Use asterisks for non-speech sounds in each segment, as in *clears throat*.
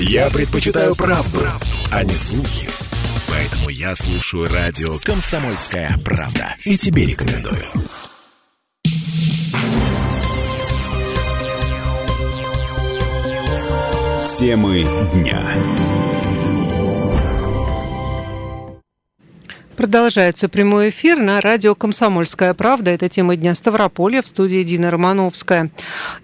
Я предпочитаю правду, а не слухи. Поэтому я слушаю радио «Комсомольская правда». И тебе рекомендую. Темы дня. Продолжается прямой эфир на радио «Комсомольская правда». Это тема дня Ставрополья в студии Дина Романовская.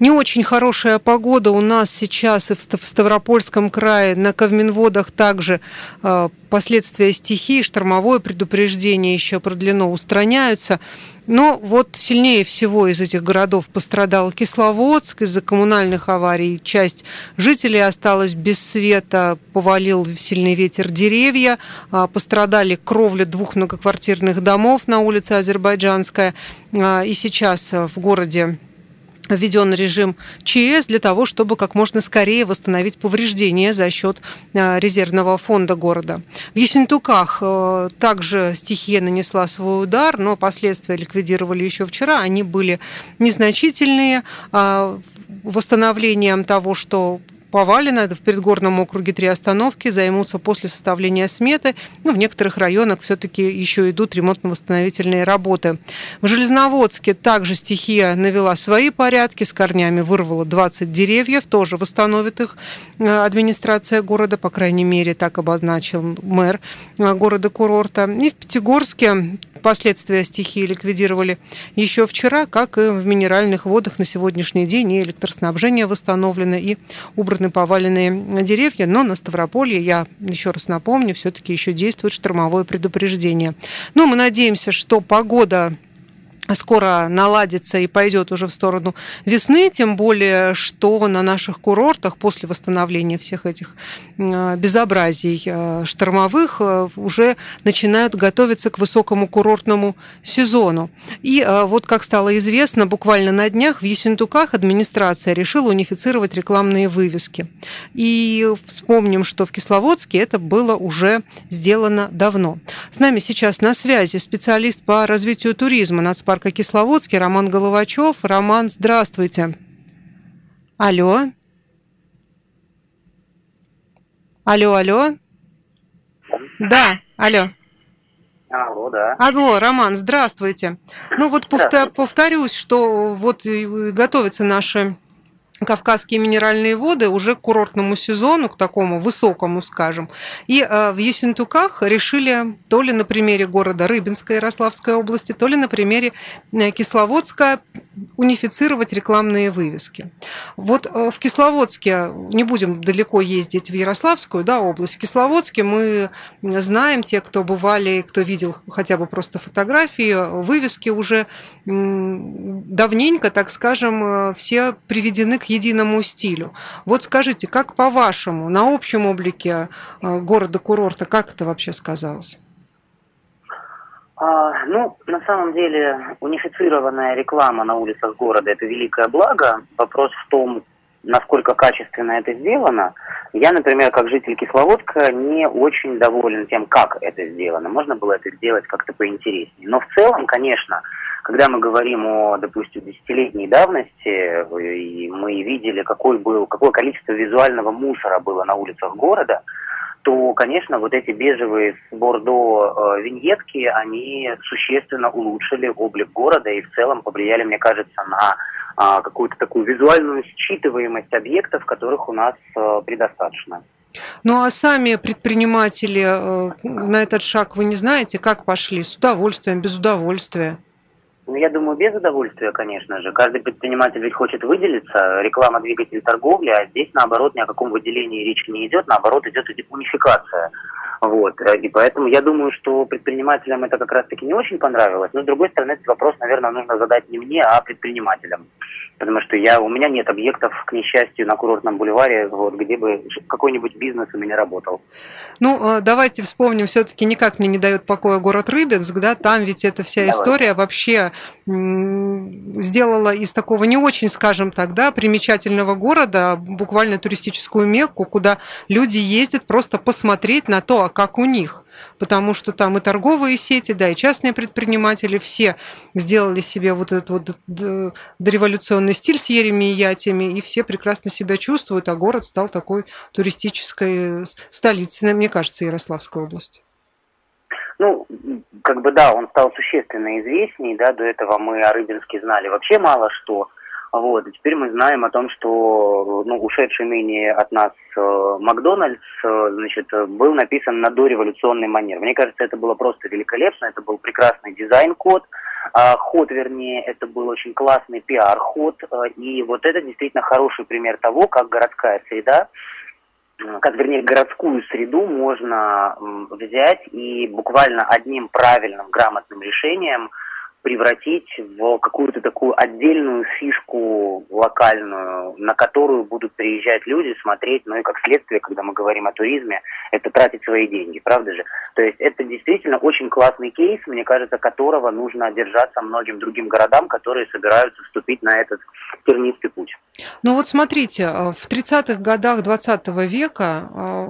Не очень хорошая погода у нас сейчас и в Ставропольском крае. На Ковминводах также э, последствия стихии, штормовое предупреждение еще продлено, устраняются. Но вот сильнее всего из этих городов пострадал Кисловодск из-за коммунальных аварий. Часть жителей осталась без света, повалил сильный ветер деревья, а, пострадали кровли двух многоквартирных домов на улице Азербайджанская. А, и сейчас в городе введен режим ЧС для того, чтобы как можно скорее восстановить повреждения за счет э, резервного фонда города. В Ессентуках э, также стихия нанесла свой удар, но последствия ликвидировали еще вчера. Они были незначительные. А, восстановлением того, что повалено. В предгорном округе три остановки займутся после составления сметы. Ну, в некоторых районах все-таки еще идут ремонтно-восстановительные работы. В Железноводске также стихия навела свои порядки, с корнями вырвала 20 деревьев, тоже восстановит их э, администрация города, по крайней мере, так обозначил мэр э, города-курорта. И в Пятигорске последствия стихии ликвидировали еще вчера, как и в минеральных водах на сегодняшний день и электроснабжение восстановлено, и убраны поваленные деревья. Но на Ставрополье, я еще раз напомню, все-таки еще действует штормовое предупреждение. Но мы надеемся, что погода скоро наладится и пойдет уже в сторону весны, тем более, что на наших курортах после восстановления всех этих э, безобразий э, штормовых э, уже начинают готовиться к высокому курортному сезону. И вот, как стало известно, буквально на днях в Ессентуках администрация решила унифицировать рекламные вывески. И вспомним, что в Кисловодске это было уже сделано давно. С нами сейчас на связи специалист по развитию туризма нацпарка парка Кисловодский Роман Головачев. Роман, здравствуйте. Алло. Алло, алло. Да, алло. Алло, да. Алло, Роман, здравствуйте. Ну вот повторюсь, что вот готовятся наши Кавказские минеральные воды уже к курортному сезону, к такому высокому, скажем. И э, в Ессентуках решили то ли на примере города Рыбинской Ярославской области, то ли на примере э, Кисловодска унифицировать рекламные вывески. Вот э, в Кисловодске, не будем далеко ездить в Ярославскую да, область, в Кисловодске мы знаем, те, кто бывали, кто видел хотя бы просто фотографии, вывески уже давненько, так скажем, все приведены к к единому стилю. Вот скажите, как по-вашему, на общем облике э, города-курорта, как это вообще сказалось? А, ну, на самом деле, унифицированная реклама на улицах города – это великое благо. Вопрос в том, насколько качественно это сделано. Я, например, как житель Кисловодска, не очень доволен тем, как это сделано. Можно было это сделать как-то поинтереснее. Но в целом, конечно, когда мы говорим о, допустим, десятилетней давности, и мы видели, какой был, какое количество визуального мусора было на улицах города, то, конечно, вот эти бежевые с бордо э, виньетки, они существенно улучшили облик города и в целом повлияли, мне кажется, на э, какую-то такую визуальную считываемость объектов, которых у нас э, предостаточно. Ну а сами предприниматели э, на этот шаг вы не знаете, как пошли? С удовольствием, без удовольствия? Ну, я думаю, без удовольствия, конечно же. Каждый предприниматель ведь хочет выделиться. Реклама – двигатель торговли, а здесь, наоборот, ни о каком выделении речи не идет. Наоборот, идет унификация. Вот. И поэтому я думаю, что предпринимателям это как раз-таки не очень понравилось. Но, с другой стороны, этот вопрос, наверное, нужно задать не мне, а предпринимателям. Потому что я, у меня нет объектов, к несчастью, на курортном бульваре, вот, где бы какой-нибудь бизнес у меня работал. Ну, а, давайте вспомним, все-таки никак мне не дает покоя город Рыбинск, да, там ведь эта вся Давай. история вообще сделала из такого не очень, скажем так, да, примечательного города буквально туристическую мекку, куда люди ездят просто посмотреть на то, как у них. Потому что там и торговые сети, да, и частные предприниматели все сделали себе вот этот вот дореволюционный стиль с ереми и ятями, и все прекрасно себя чувствуют, а город стал такой туристической столицей, мне кажется, Ярославской области. Ну, как бы да, он стал существенно известней, да, до этого мы о Рыбинске знали вообще мало что, вот, и теперь мы знаем о том, что ну, ушедший ныне от нас э, Макдональдс, э, значит, был написан на дореволюционный манер. Мне кажется, это было просто великолепно, это был прекрасный дизайн-код, э, ход, вернее, это был очень классный пиар-ход, э, и вот это действительно хороший пример того, как городская среда как вернее городскую среду можно взять и буквально одним правильным, грамотным решением превратить в какую-то такую отдельную фишку локальную, на которую будут приезжать люди, смотреть, ну и как следствие, когда мы говорим о туризме, это тратить свои деньги, правда же? То есть это действительно очень классный кейс, мне кажется, которого нужно держаться многим другим городам, которые собираются вступить на этот тернистый путь. Ну вот смотрите, э, в 30-х годах 20 века э,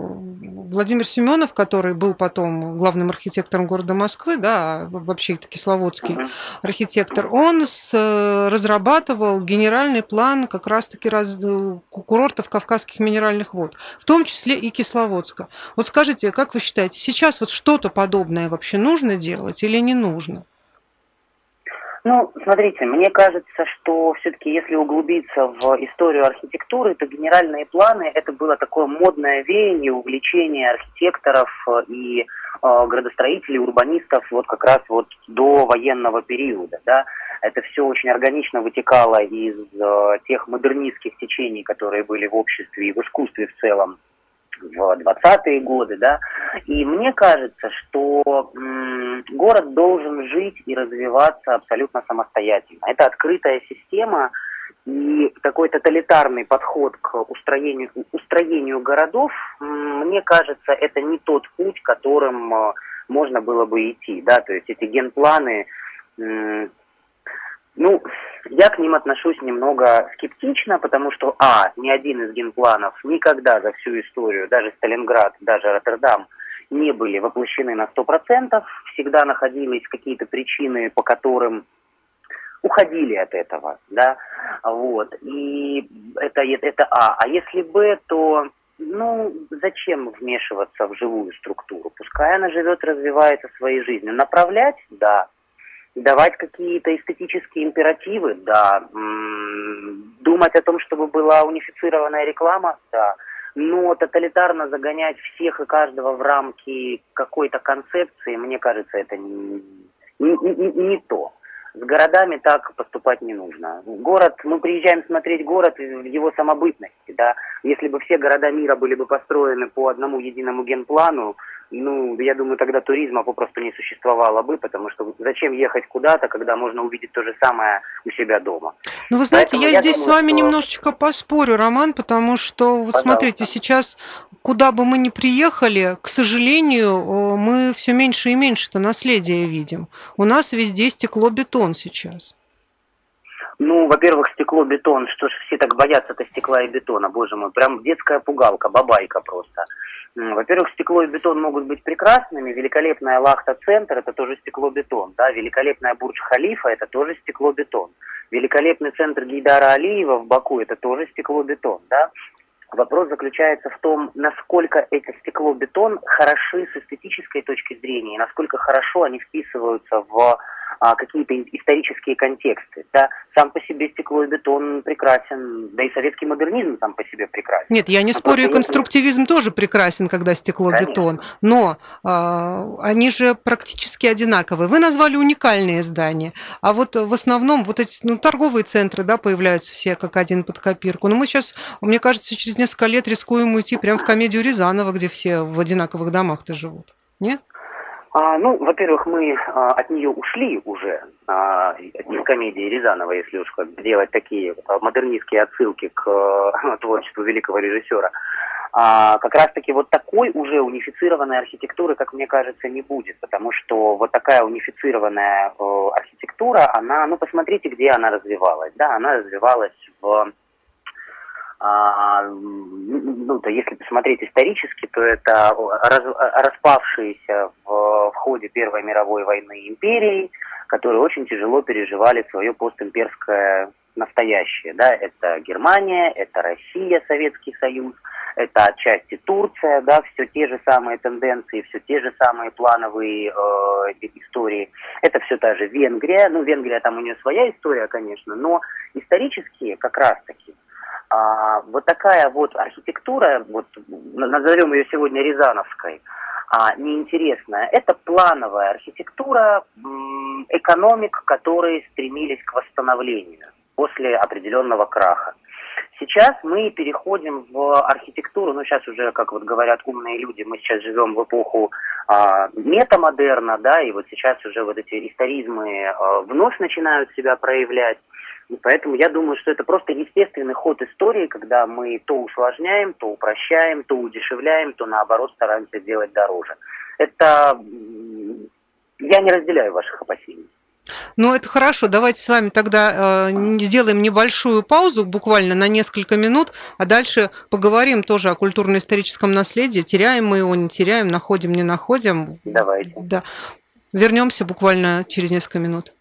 Владимир Семенов, который был потом главным архитектором города Москвы, да, вообще это кисловодский uh-huh. Архитектор, он с, э, разрабатывал генеральный план как раз-таки раз, курортов Кавказских минеральных вод, в том числе и Кисловодска. Вот скажите, как вы считаете, сейчас вот что-то подобное вообще нужно делать или не нужно? Ну, смотрите, мне кажется, что все-таки если углубиться в историю архитектуры, то генеральные планы это было такое модное веяние, увлечение архитекторов и э, градостроителей, урбанистов вот как раз вот до военного периода, да. Это все очень органично вытекало из э, тех модернистских течений, которые были в обществе и в искусстве в целом в 20-е годы, да, и мне кажется, что м, город должен жить и развиваться абсолютно самостоятельно. Это открытая система, и такой тоталитарный подход к устроению, устроению городов, мне кажется, это не тот путь, которым э, можно было бы идти, да, то есть эти генпланы ну, я к ним отношусь немного скептично, потому что, а, ни один из генпланов никогда за всю историю, даже Сталинград, даже Роттердам, не были воплощены на 100%, всегда находились какие-то причины, по которым уходили от этого, да, вот, и это, это А. А если Б, то, ну, зачем вмешиваться в живую структуру? Пускай она живет, развивается своей жизнью. Направлять, да, давать какие-то эстетические императивы, да, думать о том, чтобы была унифицированная реклама, да, но тоталитарно загонять всех и каждого в рамки какой-то концепции, мне кажется, это не, не, не, не то. С городами так поступать не нужно. Город, мы приезжаем смотреть город в его самобытности, да. Если бы все города мира были бы построены по одному единому генплану, ну, я думаю, тогда туризма попросту не существовало бы, потому что зачем ехать куда-то, когда можно увидеть то же самое у себя дома. Ну, вы знаете, я, я здесь думаю, с вами что... немножечко поспорю, Роман, потому что, вот смотрите, сейчас куда бы мы ни приехали, к сожалению, мы все меньше и меньше это наследие видим. У нас везде стекло-бетон сейчас. Ну, во-первых, стекло, бетон, что ж все так боятся-то стекла и бетона, боже мой, прям детская пугалка, бабайка просто. Во-первых, стекло и бетон могут быть прекрасными. Великолепная Лахта-центр – это тоже стекло-бетон. Да? Великолепная Бурдж-Халифа – это тоже стекло-бетон. Великолепный центр Гейдара Алиева в Баку – это тоже стекло-бетон. Да? Вопрос заключается в том, насколько эти стекло-бетон хороши с эстетической точки зрения, насколько хорошо они вписываются в а, какие-то исторические контексты. Да? Сам по себе стекло и бетон прекрасен, да и советский модернизм сам по себе прекрасен. Нет, я не а спорю, конструктивизм если... тоже прекрасен, когда стекло-бетон, но а, они же практически одинаковые. Вы назвали уникальные здания, а вот в основном вот эти ну, торговые центры да, появляются все как один под копирку. Но мы сейчас, мне кажется, через несколько лет рискуем уйти прямо в комедию Рязанова, где все в одинаковых домах-то живут. Нет? А, ну, во-первых, мы а, от нее ушли уже а, из комедии Рязанова, если уж как делать такие а, модернистские отсылки к а, *laughs* творчеству великого режиссера. А, как раз-таки вот такой уже унифицированной архитектуры, как мне кажется, не будет, потому что вот такая унифицированная э, архитектура, она, ну, посмотрите, где она развивалась, да, она развивалась в ну, то если посмотреть исторически, то это раз, распавшиеся в, в ходе Первой мировой войны империи, которые очень тяжело переживали свое постимперское настоящее. Да? Это Германия, это Россия, Советский Союз, это отчасти Турция, да, все те же самые тенденции, все те же самые плановые э, истории. Это все та же Венгрия, ну, Венгрия там у нее своя история, конечно, но исторические как раз-таки а, вот такая вот архитектура, вот назовем ее сегодня Рязановской, а, неинтересная. Это плановая архитектура экономик, которые стремились к восстановлению после определенного краха. Сейчас мы переходим в архитектуру, ну сейчас уже, как вот говорят умные люди, мы сейчас живем в эпоху а, метамодерна, да, и вот сейчас уже вот эти историзмы а, вновь начинают себя проявлять. И поэтому я думаю, что это просто естественный ход истории, когда мы то усложняем, то упрощаем, то удешевляем, то наоборот стараемся сделать дороже. Это я не разделяю ваших опасений. Ну, это хорошо. Давайте с вами тогда э, сделаем небольшую паузу, буквально на несколько минут, а дальше поговорим тоже о культурно-историческом наследии. Теряем мы его, не теряем, находим, не находим. Давайте. Да. Вернемся буквально через несколько минут.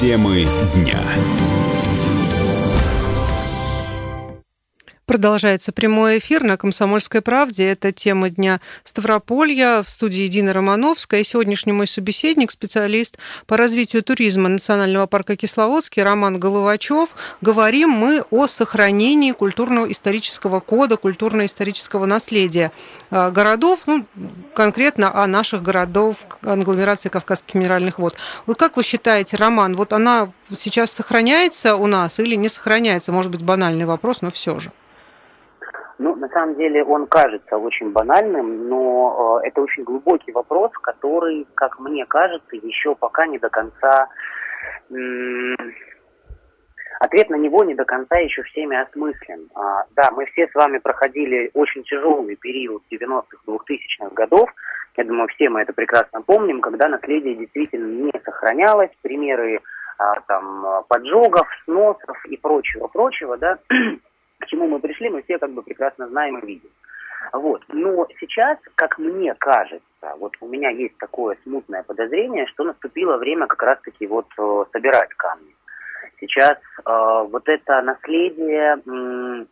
Темы дня. Продолжается прямой эфир на «Комсомольской правде». Это тема дня Ставрополья в студии Дина Романовская. И сегодняшний мой собеседник, специалист по развитию туризма Национального парка Кисловодский Роман Головачев. Говорим мы о сохранении культурного исторического кода, культурно-исторического наследия а, городов, ну, конкретно о наших городов агломерации Кавказских минеральных вод. Вот как вы считаете, Роман, вот она сейчас сохраняется у нас или не сохраняется? Может быть, банальный вопрос, но все же. Самом деле он кажется очень банальным, но э, это очень глубокий вопрос, который, как мне кажется, еще пока не до конца... М- ответ на него не до конца еще всеми осмыслен. А, да, мы все с вами проходили очень тяжелый период 90-х, 2000-х годов. Я думаю, все мы это прекрасно помним, когда наследие действительно не сохранялось. Примеры а, там, поджогов, сносов и прочего-прочего, да, *clears throat* к чему мы пришли, мы все как бы прекрасно знаем и видим. Вот. Но сейчас, как мне кажется, вот у меня есть такое смутное подозрение, что наступило время как раз-таки вот э, собирать камни. Сейчас э, вот это наследие, э,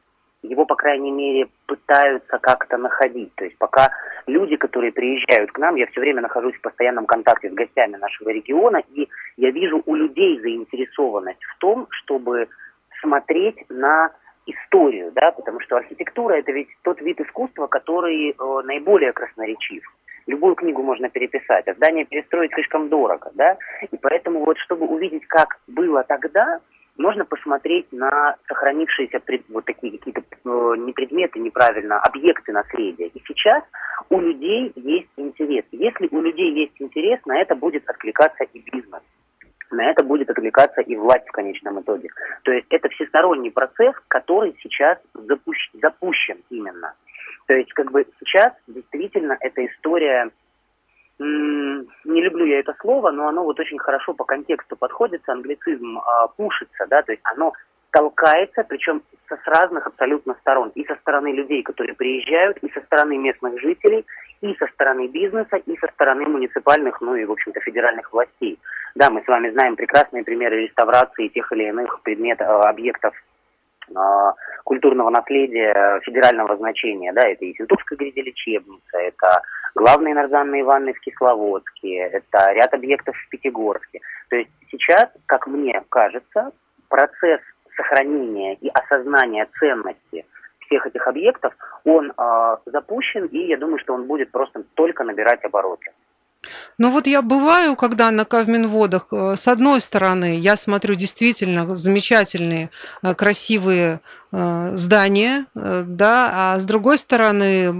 его, по крайней мере, пытаются как-то находить. То есть пока люди, которые приезжают к нам, я все время нахожусь в постоянном контакте с гостями нашего региона, и я вижу у людей заинтересованность в том, чтобы смотреть на историю, да, потому что архитектура это ведь тот вид искусства, который э, наиболее красноречив. Любую книгу можно переписать, а здание перестроить слишком дорого, да, и поэтому вот чтобы увидеть, как было тогда, можно посмотреть на сохранившиеся вот такие какие-то э, не предметы, неправильно, объекты наследия. И сейчас у людей есть интерес. Если у людей есть интерес, на это будет откликаться и бизнес на это будет отвлекаться и власть в конечном итоге. То есть это всесторонний процесс, который сейчас запущен, запущен именно. То есть как бы сейчас действительно эта история, не люблю я это слово, но оно вот очень хорошо по контексту подходит, англицизм э, пушится, да, то есть оно толкается, причем со, с разных абсолютно сторон. И со стороны людей, которые приезжают, и со стороны местных жителей, и со стороны бизнеса, и со стороны муниципальных, ну и, в общем-то, федеральных властей. Да, мы с вами знаем прекрасные примеры реставрации тех или иных предметов, э, объектов э, культурного наследия федерального значения. Да, это и Сентурская грязелечебница, это главные нарзанные ванны в Кисловодске, это ряд объектов в Пятигорске. То есть сейчас, как мне кажется, процесс сохранения и осознания ценности всех этих объектов, он э, запущен, и я думаю, что он будет просто только набирать обороты. Ну вот я бываю, когда на Кавминводах, э, с одной стороны, я смотрю действительно замечательные, э, красивые э, здания, да, а с другой стороны,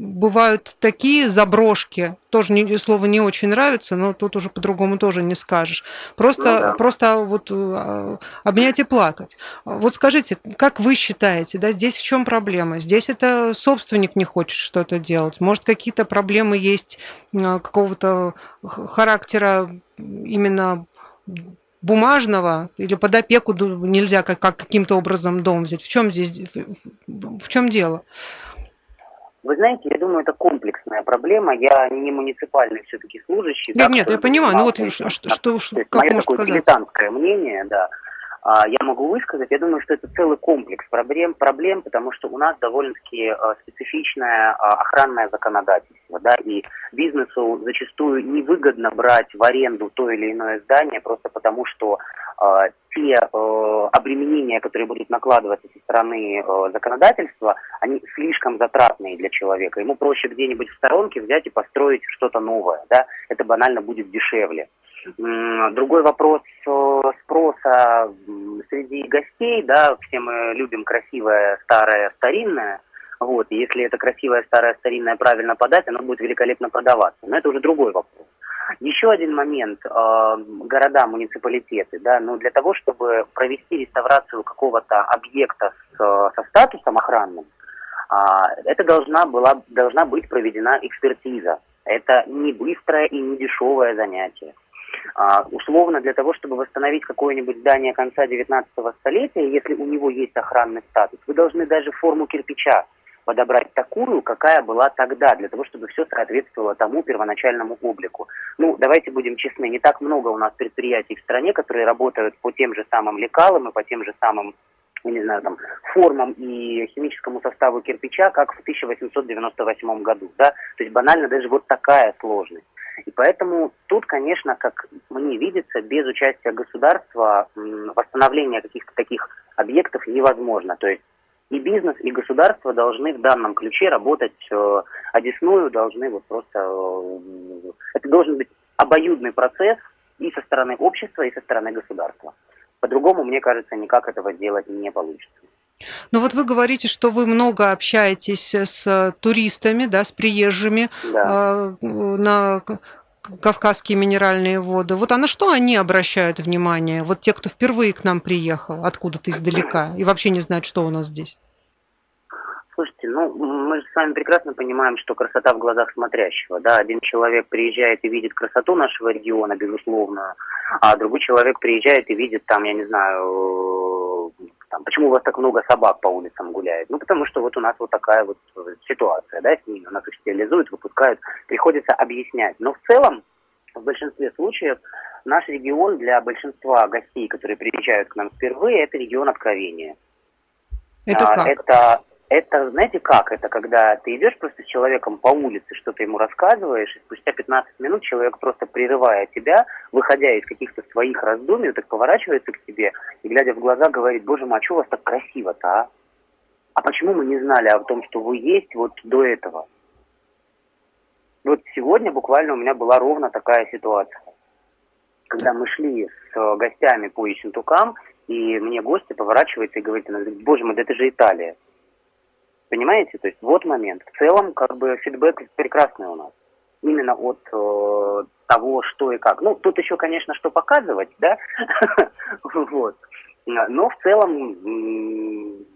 бывают такие заброшки, тоже не, слово не очень нравится, но тут уже по-другому тоже не скажешь. Просто, ну, да. просто вот а, обнять и плакать. Вот скажите, как вы считаете, да, здесь в чем проблема? Здесь это собственник не хочет что-то делать. Может, какие-то проблемы есть а, какого-то характера именно бумажного или под опеку нельзя как, как каким-то образом дом взять? В чем здесь, в чем дело? Вы знаете, я думаю, это комплексная проблема. Я не муниципальный все-таки служащий. Нет, да, нет, я понимаю. Ну вот что, что, что как мое такое дилетантское мнение, да. А, я могу высказать. Я думаю, что это целый комплекс проблем, проблем потому что у нас довольно-таки а, специфичное а, охранное законодательство, да, и бизнесу зачастую невыгодно брать в аренду то или иное здание просто потому, что те обременения, которые будут накладываться со стороны законодательства, они слишком затратные для человека. Ему проще где-нибудь в сторонке взять и построить что-то новое, да, это банально будет дешевле. Другой вопрос э, спроса среди гостей, да, все мы любим красивое, старое, старинное, вот, если это красивое, старое, старинное правильно подать, оно будет великолепно продаваться, но это уже другой вопрос. Еще один момент, э, города, муниципалитеты, да, ну для того, чтобы провести реставрацию какого-то объекта с, со статусом охранным, э, это должна, была, должна быть проведена экспертиза. Это не быстрое и не дешевое занятие. А, условно, для того, чтобы восстановить какое-нибудь здание конца 19 столетия, если у него есть охранный статус, вы должны даже форму кирпича подобрать такую, какая была тогда, для того, чтобы все соответствовало тому первоначальному облику. Ну, давайте будем честны, не так много у нас предприятий в стране, которые работают по тем же самым лекалам и по тем же самым не знаю, там, формам и химическому составу кирпича, как в 1898 году, да, то есть банально даже вот такая сложность. И поэтому тут, конечно, как мне видится, без участия государства восстановление каких-то таких объектов невозможно. То есть и бизнес, и государство должны в данном ключе работать э, одесную, должны вот просто... Э, это должен быть обоюдный процесс и со стороны общества, и со стороны государства. По-другому, мне кажется, никак этого сделать не получится. Ну вот вы говорите, что вы много общаетесь с туристами, да, с приезжими да. э, на Кавказские минеральные воды. Вот а на что они обращают внимание? Вот те, кто впервые к нам приехал, откуда-то издалека, и вообще не знают, что у нас здесь. Слушайте, ну, мы же с вами прекрасно понимаем, что красота в глазах смотрящего. Да, один человек приезжает и видит красоту нашего региона, безусловно, а другой человек приезжает и видит там, я не знаю, почему у вас так много собак по улицам гуляет? Ну, потому что вот у нас вот такая вот ситуация, да, с ними. У нас их стерилизуют, выпускают, приходится объяснять. Но в целом, в большинстве случаев, наш регион для большинства гостей, которые приезжают к нам впервые, это регион откровения. Это а, как? Это это, знаете как, это когда ты идешь просто с человеком по улице, что-то ему рассказываешь, и спустя 15 минут человек просто прерывая тебя, выходя из каких-то своих раздумий, так поворачивается к тебе и, глядя в глаза, говорит, боже мой, а что у вас так красиво-то, а? А почему мы не знали о том, что вы есть вот до этого? Вот сегодня буквально у меня была ровно такая ситуация. Когда мы шли с гостями по Исентукам, и мне гости поворачивается и говорит, боже мой, да это же Италия. Понимаете? То есть вот момент. В целом, как бы фидбэк прекрасный у нас. Именно от э, того, что и как. Ну, тут еще, конечно, что показывать, да? *laughs* вот. Но в целом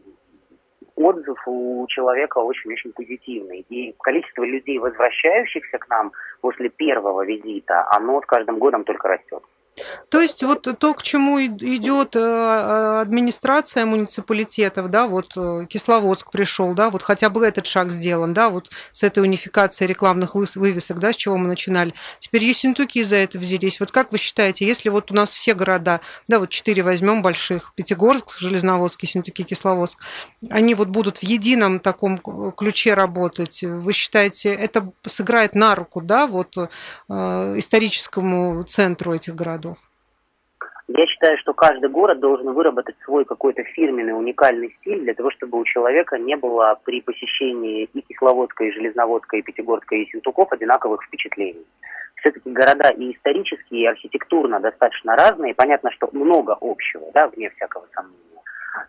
отзыв у человека очень-очень позитивный. И количество людей, возвращающихся к нам после первого визита, оно с каждым годом только растет. То есть вот то, к чему идет э, э, администрация муниципалитетов, да, вот э, Кисловодск пришел, да, вот хотя бы этот шаг сделан, да, вот с этой унификацией рекламных вывесок, да, с чего мы начинали. Теперь Ессентуки за это взялись. Вот как вы считаете, если вот у нас все города, да, вот четыре возьмем больших, Пятигорск, Железноводск, Ессентуки, Кисловодск, они вот будут в едином таком ключе работать, вы считаете, это сыграет на руку, да, вот историческому центру этих городов? Я считаю, что каждый город должен выработать свой какой-то фирменный, уникальный стиль для того, чтобы у человека не было при посещении и Кисловодска, и Железноводска, и Пятигорска, и Сентуков одинаковых впечатлений. Все-таки города и исторически, и архитектурно достаточно разные. Понятно, что много общего, да, вне всякого сомнения.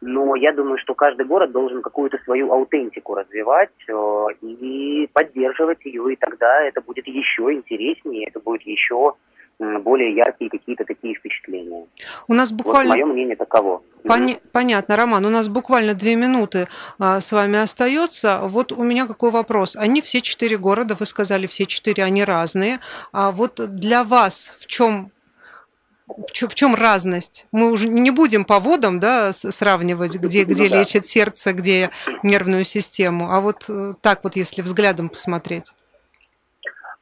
Но я думаю, что каждый город должен какую-то свою аутентику развивать э, и поддерживать ее, и тогда это будет еще интереснее, это будет еще более яркие какие-то такие впечатления. У нас буквально... Вот мое мнение таково. Пон... Понятно, Роман, у нас буквально две минуты а, с вами остается. Вот у меня какой вопрос. Они все четыре города, вы сказали, все четыре, они разные. А вот для вас в чем в чем разность? Мы уже не будем по водам да, сравнивать, где, где ну, лечит да. сердце, где нервную систему, а вот э, так вот, если взглядом посмотреть.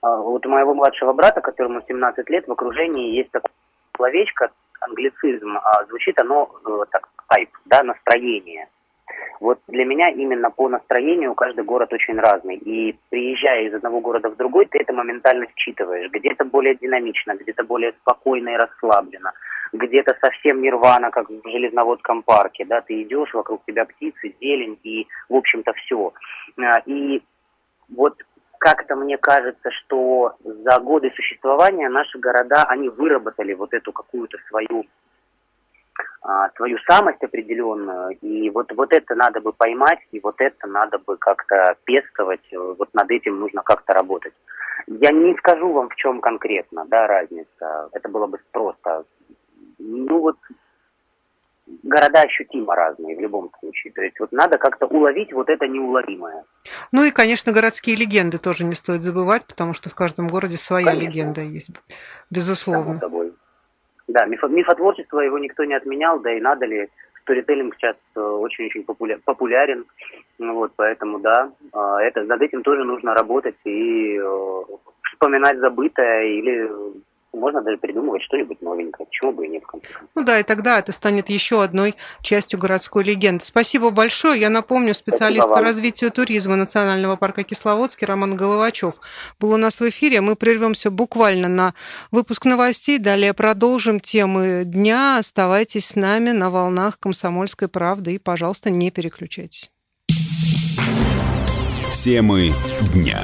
А, вот у моего младшего брата, которому 17 лет, в окружении есть такое словечко, англицизм, а звучит оно э, так, type, да, настроение. Вот для меня именно по настроению каждый город очень разный. И приезжая из одного города в другой, ты это моментально считываешь. Где-то более динамично, где-то более спокойно и расслабленно, где-то совсем нирвана, как в железноводском парке. Да, ты идешь, вокруг тебя птицы, зелень и, в общем-то, все. А, и вот как-то мне кажется, что за годы существования наши города, они выработали вот эту какую-то свою а, свою самость определенную, и вот, вот это надо бы поймать, и вот это надо бы как-то пестовать, вот над этим нужно как-то работать. Я не скажу вам, в чем конкретно, да, разница, это было бы просто. Ну вот, города ощутимо разные в любом случае, то есть вот надо как-то уловить вот это неуловимое. Ну и, конечно, городские легенды тоже не стоит забывать, потому что в каждом городе своя конечно. легенда есть, безусловно. Само собой. Да, мифо, мифотворчество его никто не отменял, да и надо ли. Сторителлинг сейчас э, очень-очень популярен, ну вот, поэтому да, э, это, над этим тоже нужно работать и э, вспоминать забытое или можно даже придумывать что-нибудь новенькое. Почему бы и нет, в конце концов. Ну да, и тогда это станет еще одной частью городской легенды. Спасибо большое. Я напомню, специалист по развитию туризма Национального парка Кисловодский Роман Головачев был у нас в эфире. Мы прервемся буквально на выпуск новостей. Далее продолжим темы дня. Оставайтесь с нами на волнах «Комсомольской правды» и, пожалуйста, не переключайтесь. Темы дня.